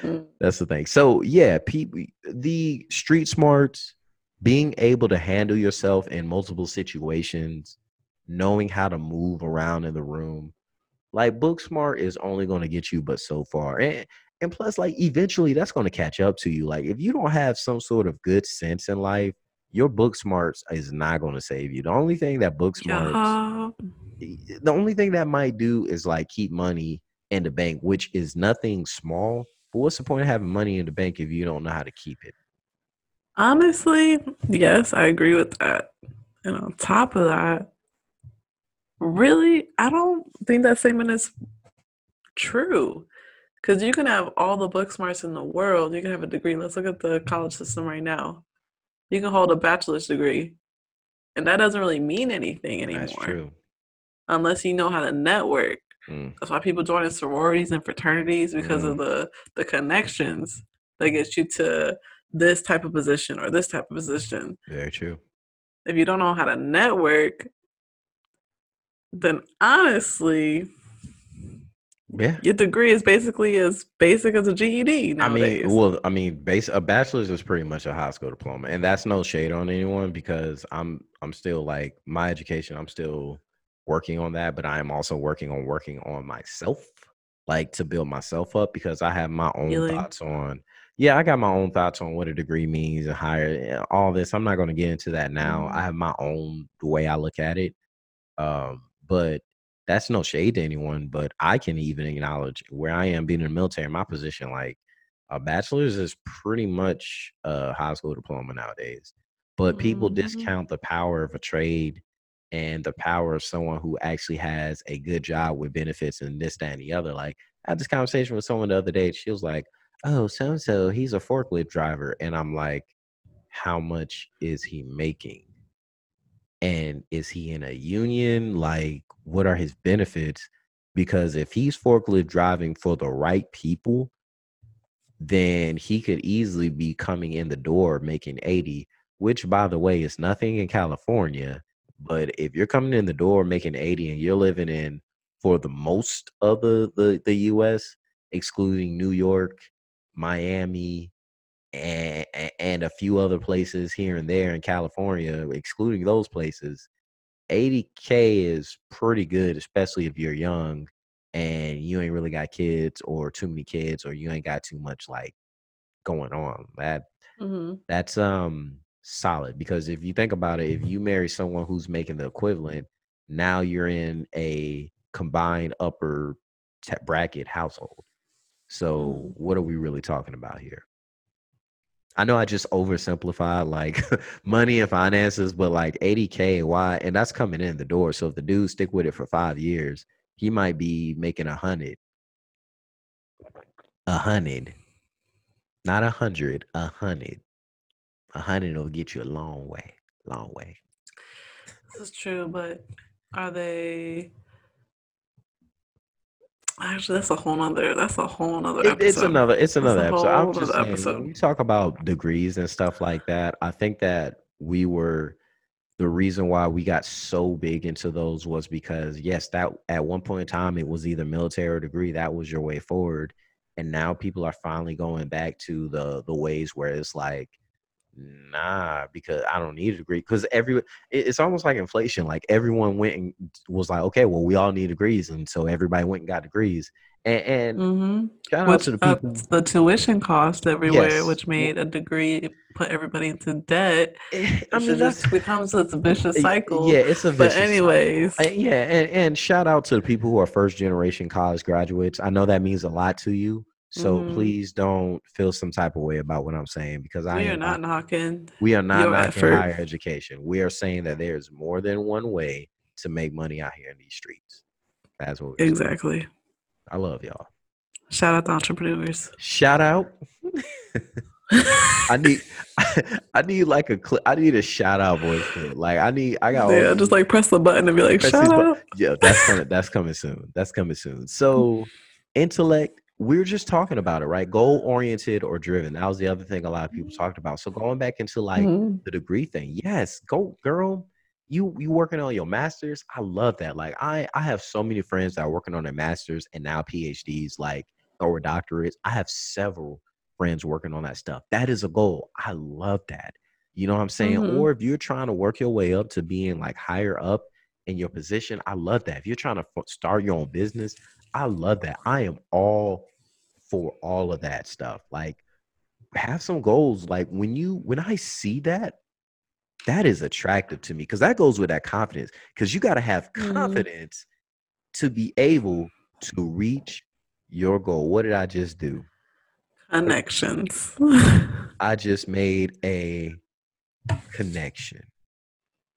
Mm, *laughs* that's the thing. So yeah, people, the street smarts, being able to handle yourself in multiple situations, knowing how to move around in the room, like book smart is only going to get you but so far, and and plus, like eventually that's going to catch up to you. Like if you don't have some sort of good sense in life, your book smarts is not going to save you. The only thing that book smarts yeah. the only thing that might do is like keep money in the bank, which is nothing small. But what's the point of having money in the bank if you don't know how to keep it? Honestly, yes, I agree with that. And on top of that, really, I don't think that statement is true. Because you can have all the book smarts in the world. You can have a degree. Let's look at the college system right now. You can hold a bachelor's degree, and that doesn't really mean anything anymore That's true. unless you know how to network. Mm. That's why people join in sororities and fraternities because of the the connections that get you to this type of position or this type of position. Very true. If you don't know how to network, then honestly, Yeah. your degree is basically as basic as a GED Nowadays. I mean, well, I mean, base a bachelor's is pretty much a high school diploma, and that's no shade on anyone because I'm I'm still like my education. I'm still working on that, but I am also working on working on myself, like to build myself up because I have my own thoughts on. Yeah, I got my own thoughts on what a degree means and higher all this. I'm not going to get into that now. Mhm. I have my own the way I look at it, um, but that's no shade to anyone. But I can even acknowledge where I am being in the military, my position, like a bachelor's is pretty much a high school diploma nowadays. But people Mhm. discount the power of a trade and the power of someone who actually has a good job with benefits and this, that, and the other. Like I had this conversation with someone the other day. She was like, "Oh, so and so, he's a forklift driver," and I'm like, "How much is he making? And is he in a union? Like, what are his benefits?" Because if he's forklift driving for the right people, then he could easily be coming in the door making 80, which by the way is nothing in California, But if you're coming in the door making 80 and you're living in for the most of the the, the US, excluding New York, Miami, and and a few other places here and there in California, excluding those places, 80k is pretty good, especially if you're young and you ain't really got kids or too many kids or you ain't got too much like going on. That hmm that's um solid because if you think about it, if you marry someone who's making the equivalent, now you're in a combined upper bracket household. So Mhm. what are we really talking about here? I know I just oversimplified like *laughs* money and finances, but like 80k, why? And that's coming in the door. So if the dude stick with it for five years, he might be making a hundred, a hundred, not a hundred, a hundred. A hundred will get you a long way, long way. This is true, but are they? Actually, that's a whole nother. That's a whole nother It, episode. it's another, it's another a episode. I'm just saying episode. when we talk about degrees and stuff like that. I think that we were the reason why we got so big into those was because yes, that at one point in time it was either military or degree. That was your way forward, and now people are finally going back to the the ways where it's like, nah, because I don't need a degree. Because every it- it's almost like inflation. Like everyone went and was like, okay, well, we all need degrees, and so everybody went and got degrees. And, and hmm shout out Which to the people. the tuition cost everywhere, Yes. which made a degree put everybody into debt. Eh, I mean, just becomes this vicious cycle. Yeah, it's a But vicious cycle. anyways, Uh, yeah, and, and shout out to the people who are first generation college graduates. I know that means a lot to you. So Mhm. please don't feel some type of way about what I'm saying because I we are am not knocking. we are not knocking effort. higher education. We are saying that there's more than one way to make money out here in these streets. That's what we're saying. Exactly. I love y'all. Shout out to entrepreneurs. Shout out. I need *laughs* I need like a clip. I need a shout out voice. clip. Like I need I got yeah, just like press the button and be like, shout bu- out. Yeah, that's coming. That's coming soon. That's coming soon. So, intellect. We are just talking about it, right? Goal oriented or driven. That was the other thing a lot of people talked about. So going back into like Mhm. the degree thing, yes, go girl. You you working on your masters? I love that. Like I I have so many friends that are working on their masters and now PhDs, like or doctorates. I have several friends working on that stuff. That is a goal. I love that. You know what I'm saying? Mhm. Or if you're trying to work your way up to being like higher up in your position, I love that. If you're trying to start your own business, I love that. I am all for all of that stuff. Like have some goals. Like when you when I see that, that is attractive to me because that goes with that confidence. Because you got to have Mhm. confidence to be able to reach your goal. What did I just do? Connections. I just made a connection.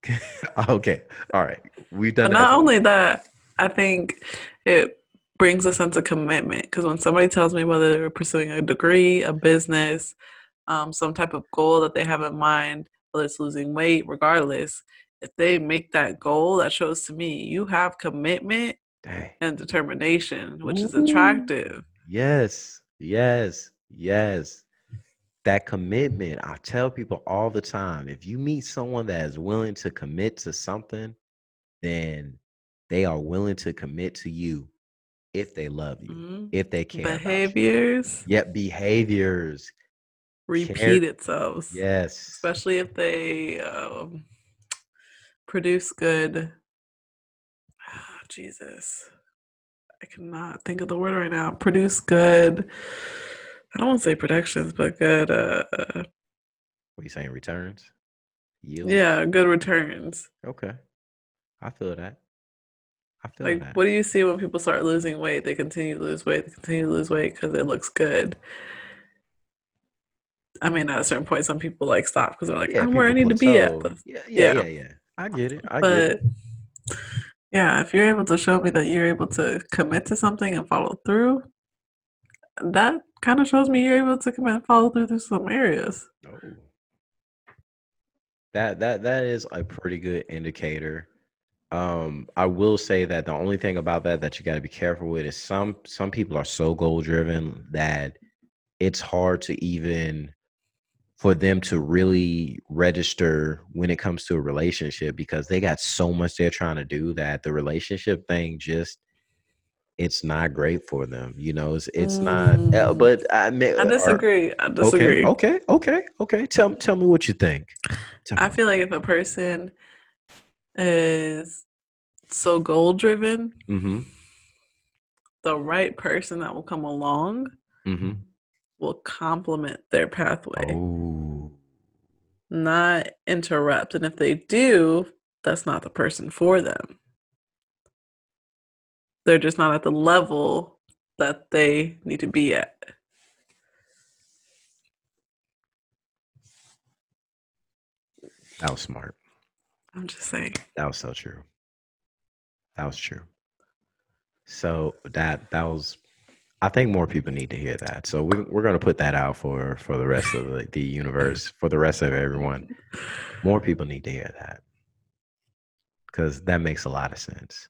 *laughs* okay. All right. We've done But not only that, I think it brings a sense of commitment because when somebody tells me whether they're pursuing a degree, a business, um, some type of goal that they have in mind, whether it's losing weight, regardless, if they make that goal, that shows to me you have commitment Dang. and determination, which is attractive. Yes, yes, yes. That commitment, I tell people all the time if you meet someone that is willing to commit to something, then they are willing to commit to you if they love you, Mhm. if they care. Behaviors Yep, behaviors. repeat itself. Yes. especially if they um, produce good. ah, Jesus, I cannot think of the word right now. Produce good. I don't want to say productions, but good. Uh, uh, What are you saying? Returns? Yield? yeah, good returns. Okay. I feel that. I feel Like, that. what do you see when people start losing weight? They continue to lose weight. They continue to lose weight because it looks good. I mean, at a certain point, some people like stop because they're like, Yeah, I'm where I need to be at. But Yeah, yeah, yeah. yeah. I get it. I get it. but yeah, if you're able to show me that you're able to commit to something and follow through, that kind of shows me you're able to commit and follow through through some areas. Oh. That that that is a pretty good indicator. Um, I will say that the only thing about that that you got to be careful with is some some people are so goal driven that it's hard to even for them to really register when it comes to a relationship because they got so much they're trying to do that the relationship thing just it's not great for them you know it's it's not uh, Mm. but i mean I disagree. I okay disagree. okay okay okay tell, tell me what you think Tell I me. feel like if a person is so goal driven, mm-hmm the right person that will come along mm-hmm will complement their pathway, oh not interrupt. And if they do, that's not the person for them. They're just not at the level that they need to be at. that was smart I'm just saying. That was so true. That was true. So that that was I think more people need to hear that. So we we're gonna put that out for for the rest of the, the universe, for the rest of everyone. More people need to hear that. Cause that makes a lot of sense.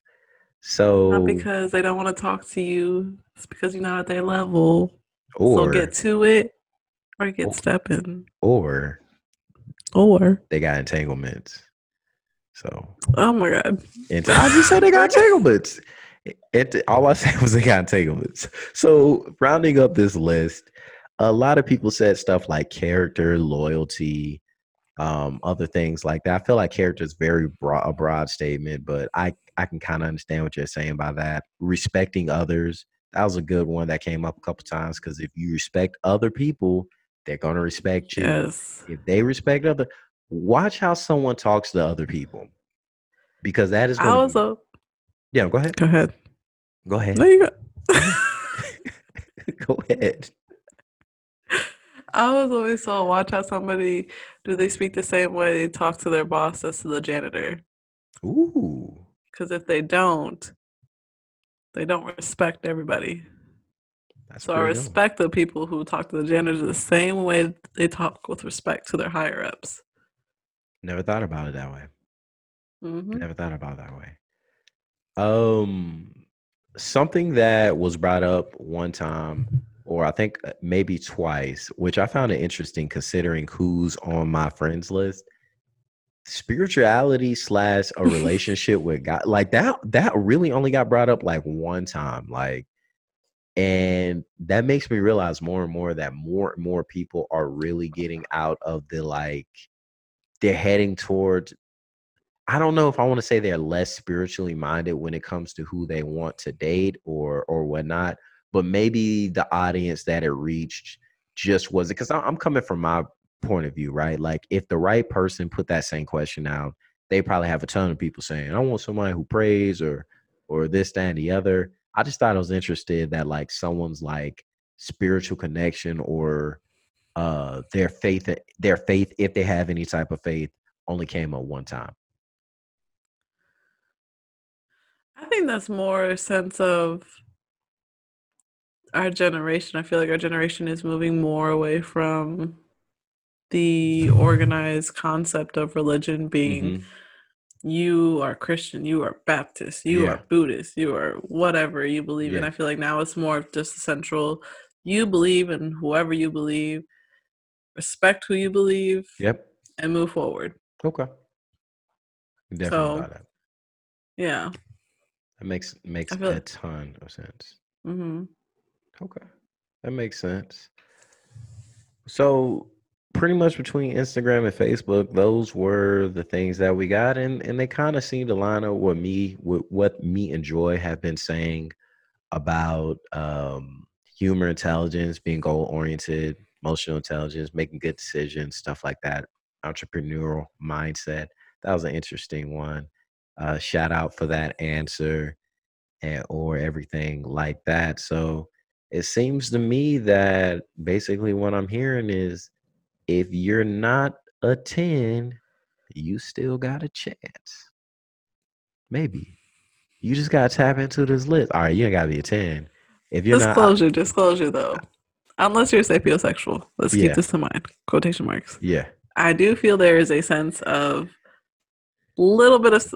So Not because they don't want to talk to you. It's because you're not at their level. or so get to it or get Or- stepping. or Or they got entanglements. So oh my god. And *laughs* I just said they got entanglements. It, all I *laughs* said was they got entanglements. So rounding up this list, a lot of people said stuff like character, loyalty, um, other things like that. I feel like character is very broad, a broad statement, but I I can kind of understand what you're saying by that. Respecting others, that was a good one that came up a couple times because if you respect other people, they're gonna respect you. Yes. If they respect other, watch how someone talks to other people, because that is. I Gonna be- yeah, go ahead. go ahead. Go ahead. No, you go. *laughs* go ahead. I was always told watch how somebody do they speak the same way they talk to their boss as to the janitor. Ooh. Because if they don't, they don't respect everybody. That's So I pretty dope. respect the people who talk to the janitors the same way they talk with respect to their higher ups. Never thought about it that way. hmm Never thought about it that way. Um, something that was brought up one time, or I think uh, maybe twice, which I found it interesting considering who's on my friends list. Spirituality slash a *laughs* relationship with God, like that, that really only got brought up like one time, like, and that makes me realize more and more that more and more people are really getting out of the like, they're heading towards I don't know if I want to say they're less spiritually minded when it comes to who they want to date or or whatnot, but maybe the audience that it reached just wasn't because I'm coming from my point of view, right? Like if the right person put that same question out, they probably have a ton of people saying, "I want somebody who prays or or this, that, and the other." I just thought I was interested that like someone's like spiritual connection or uh their faith their faith if they have any type of faith only came up one time. I think that's more a sense of our generation. I feel like our generation is moving more away from the organized concept of religion being Mhm. you are Christian, you are Baptist, you Yeah. are Buddhist, you are whatever you believe in. I feel like now it's more of just a central you believe in whoever you believe, respect who you believe, Yep. and move forward. Okay. Definitely So- that. Yeah. That makes makes a like- ton of sense. Mm-hmm. Okay. That makes sense. So pretty much between Instagram and Facebook, those were the things that we got and and they kind of seem to line up with me with what me and Joy have been saying about um humor intelligence, being goal oriented, emotional intelligence, making good decisions, stuff like that, entrepreneurial mindset. That was an interesting one. Uh shout out for that answer and or everything like that. So it seems to me that basically what I'm hearing is if you're not a 10, you still got a chance. Maybe. You just gotta tap into this list. All right, you ain't gotta be a 10. If you're not Disclosure, disclosure though. Unless you're sapiosexual. Let's Yeah. keep this in mind. Quotation marks. yeah. I do feel there is a sense of little bit of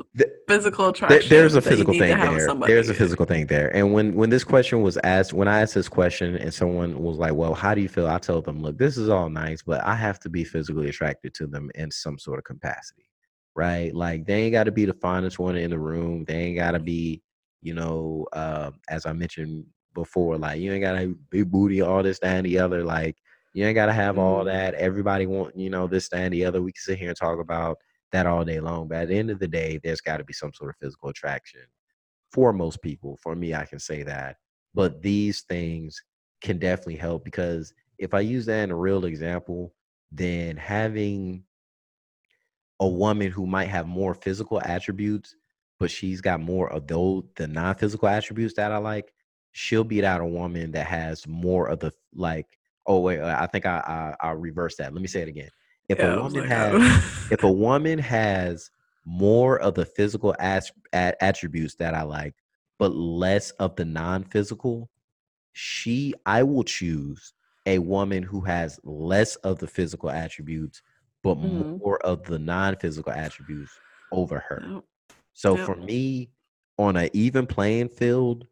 physical attraction. there's a physical thing there. There's a physical thing there. And when when this question was asked, when I asked this question, and someone was like, "Well, how do you feel?" I told them, "Look, this is all nice, but I have to be physically attracted to them in some sort of capacity, right? Like they ain't got to be the finest one in the room. They ain't got to be, you know, uh, as I mentioned before, like you ain't got to big booty, all this, that, and the other. Like you ain't got to have all Mhm. that. Everybody want, you know, this, that, and the other. We can sit here and talk about." that all day long. But at the end of the day, there's got to be some sort of physical attraction for most people. For me, I can say that. But these things can definitely help because if I use that in a real example, then having a woman who might have more physical attributes, but she's got more of those the non-physical attributes that I like, she'll beat out a woman that has more of the like. Oh wait, I think I I I'll reverse that. Let me say it again. If Yeah, I a woman has if a woman has more of the physical as- attributes that I like, but less of the non-physical, she I will choose a woman who has less of the physical attributes, but Mhm. more of the non-physical attributes over her. So for me, on an even playing field,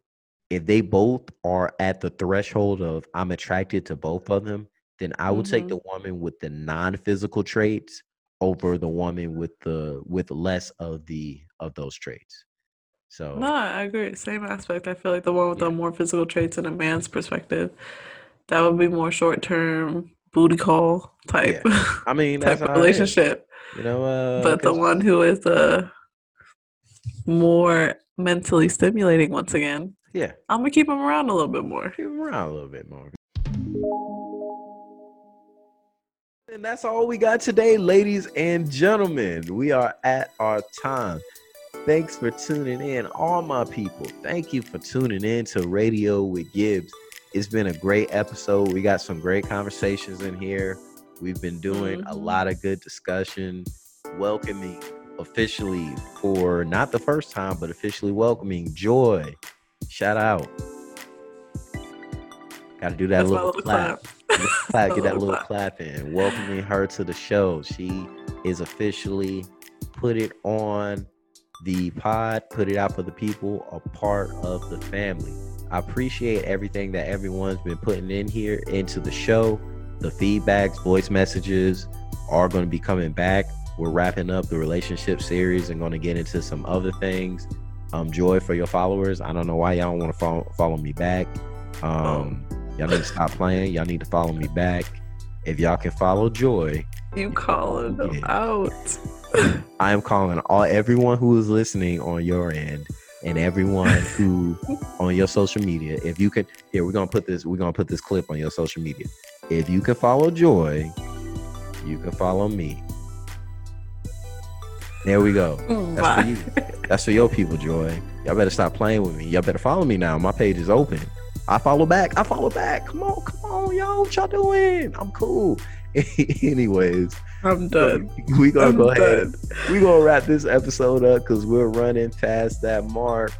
if they both are at the threshold of I'm attracted to both of them, then I would take Mhm. the woman with the non-physical traits over the woman with the with less of the of those traits. So No, I agree. Same aspect. I feel like the one with Yeah. the more physical traits in a man's perspective, that would be more short term booty call type I mean *laughs* type that's of how it is, relationship. You know, uh, But the one who is uh more mentally stimulating once again, yeah, I'm gonna keep him around a little bit more. keep 'em around a little bit more. And that's all we got today, ladies and gentlemen. We are at our time. Thanks for tuning in, all my people. Thank you for tuning in to Radio with Gibbs. It's been a great episode. We got some great conversations in here. We've been doing a Mhm. lot of good discussion, welcoming officially for not the first time, but officially welcoming Joy. Shout out. Got to do that That's little little clap. clap. *laughs* Clap, *laughs* get that little clap in. Welcoming her to the show. She is officially put it on the pod, put it out for the people, a part of the family. I appreciate everything that everyone's been putting in here into the show. The feedbacks, voice messages are going to be coming back. We're wrapping up the relationship series and going to get into some other things. Um, joy for your followers. I don't know why y'all don't want to follow, follow me back. Um, y'all need to stop playing. Y'all need to follow me back. If y'all can follow Joy, You calling them Yeah. out. *laughs* I am calling all everyone who is listening on your end and everyone who *laughs* on your social media. If you can, here we're gonna put this. We're gonna put this clip on your social media. If you can follow Joy, you can follow me. There we go. Mm, That's Bye. for you. That's for your people, Joy. Y'all better stop playing with me. Y'all better follow me now. My page is open. I follow back. I follow back. Come on, come on, y'all. What y'all doing? I'm cool. *laughs* Anyways, I'm done. we gonna I'm go ahead we gonna wrap this episode up because we're running past that mark.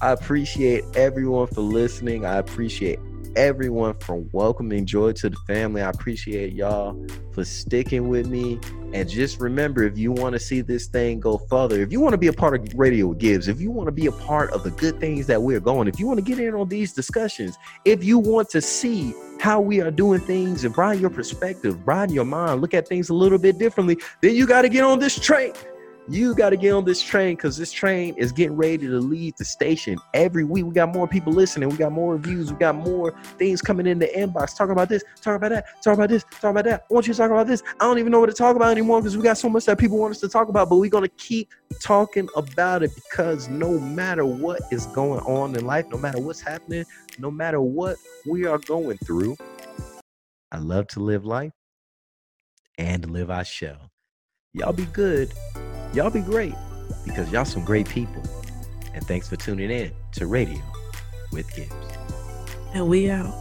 I appreciate everyone for listening. I appreciate everyone for welcoming joy to the family. I appreciate y'all for sticking with me. And just remember, if you want to see this thing go further, if you want to be a part of Radio Gibbs, if you want to be a part of the good things that we're going, if you want to get in on these discussions, if you want to see how we are doing things and broaden your perspective, broaden your mind, look at things a little bit differently, then you got to get on this train. You got to get on this train because this train is getting ready to leave the station every week. We got more people listening. We got more reviews. We got more things coming in the inbox. Talking about this, talk about that, talk about this, talk about that. I want you to talk about this. I don't even know what to talk about anymore because we got so much that people want us to talk about, but we're going to keep talking about it because no matter what is going on in life, no matter what's happening, no matter what we are going through, I love to live life and live I shall. Y'all be good. Y'all be great because y'all some great people. And thanks for tuning in to Radio with Gibbs. And we out.